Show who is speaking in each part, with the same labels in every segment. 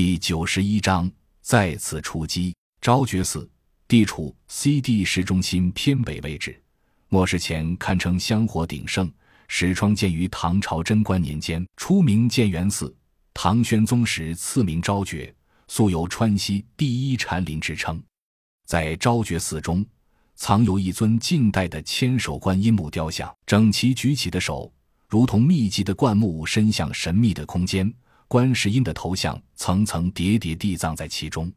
Speaker 1: 第九十一章再次出击。昭觉寺地处 C D 市中心偏北位置，末世前堪称香火鼎盛。始创建于唐朝贞观年间，初名建元寺。唐玄宗时赐名昭觉，素有川西第一禅林之称。在昭觉寺中，藏有一尊近代的千手观音木雕像，整齐举起的手，如同密集的灌木伸向神秘的空间。观世音的头像层层叠叠地葬在其中。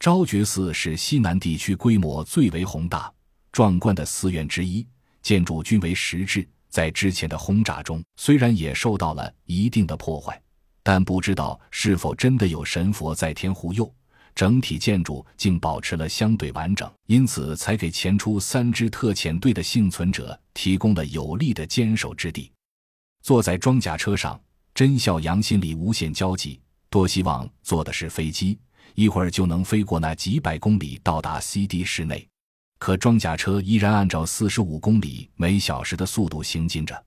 Speaker 1: 昭觉寺是西南地区规模最为宏大、壮观的寺院之一，建筑均为石质。在之前的轰炸中，虽然也受到了一定的破坏，但不知道是否真的有神佛在天护佑，整体建筑竟保持了相对完整，因此才给前出三支特遣队的幸存者提供了有力的坚守之地。坐在装甲车上，甄孝阳心里无限焦急，多希望坐的是飞机，一会儿就能飞过那几百公里，到达 CD 室内。可装甲车依然按照四十五公里每小时的速度行进着，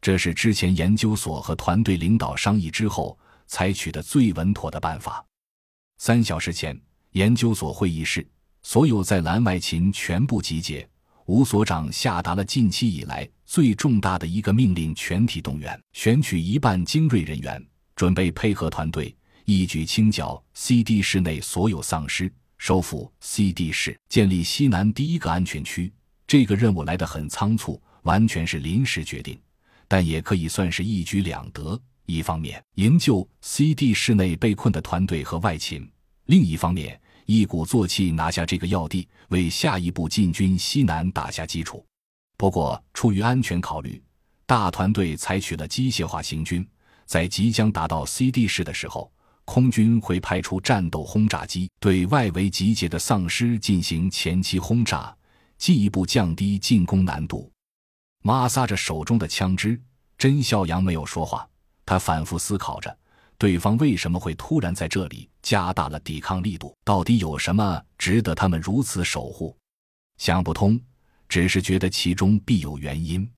Speaker 1: 这是之前研究所和团队领导商议之后采取的最稳妥的办法。三小时前，研究所会议室，所有在蓝外勤全部集结。吴所长下达了近期以来最重大的一个命令：全体动员，选取一半精锐人员，准备配合团队，一举清剿 CD 室内所有丧尸。收复 CD 市，建立西南第一个安全区。这个任务来得很仓促，完全是临时决定，但也可以算是一举两得：一方面营救 CD 市内被困的团队和外勤；另一方面一鼓作气拿下这个要地，为下一步进军西南打下基础。不过，出于安全考虑，大团队采取了机械化行军，在即将达到 CD 市的时候。空军会派出战斗轰炸机对外围集结的丧尸进行前期轰炸，进一步降低进攻难度。摩挲着手中的枪支，甄孝阳没有说话，他反复思考着：对方为什么会突然在这里加大了抵抗力度？到底有什么值得他们如此守护？想不通，只是觉得其中必有原因。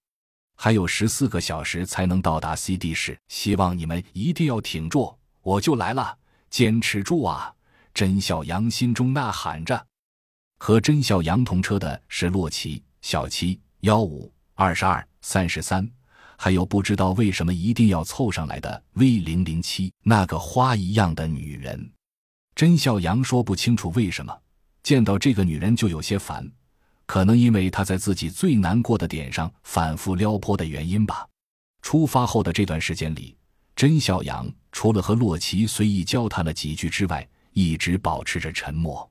Speaker 1: 还有十四个小时才能到达 CD 市，希望你们一定要挺住。我就来了，坚持住啊！甄小阳心中呐喊着。和甄小阳同车的是洛奇、小七、幺五、二十二、三十三，还有不知道为什么一定要凑上来的 V 零零七，那个花一样的女人。甄笑阳说不清楚为什么见到这个女人就有些烦，可能因为她在自己最难过的点上反复撩拨的原因吧。出发后的这段时间里。甄笑阳除了和洛奇随意交谈了几句之外，一直保持着沉默。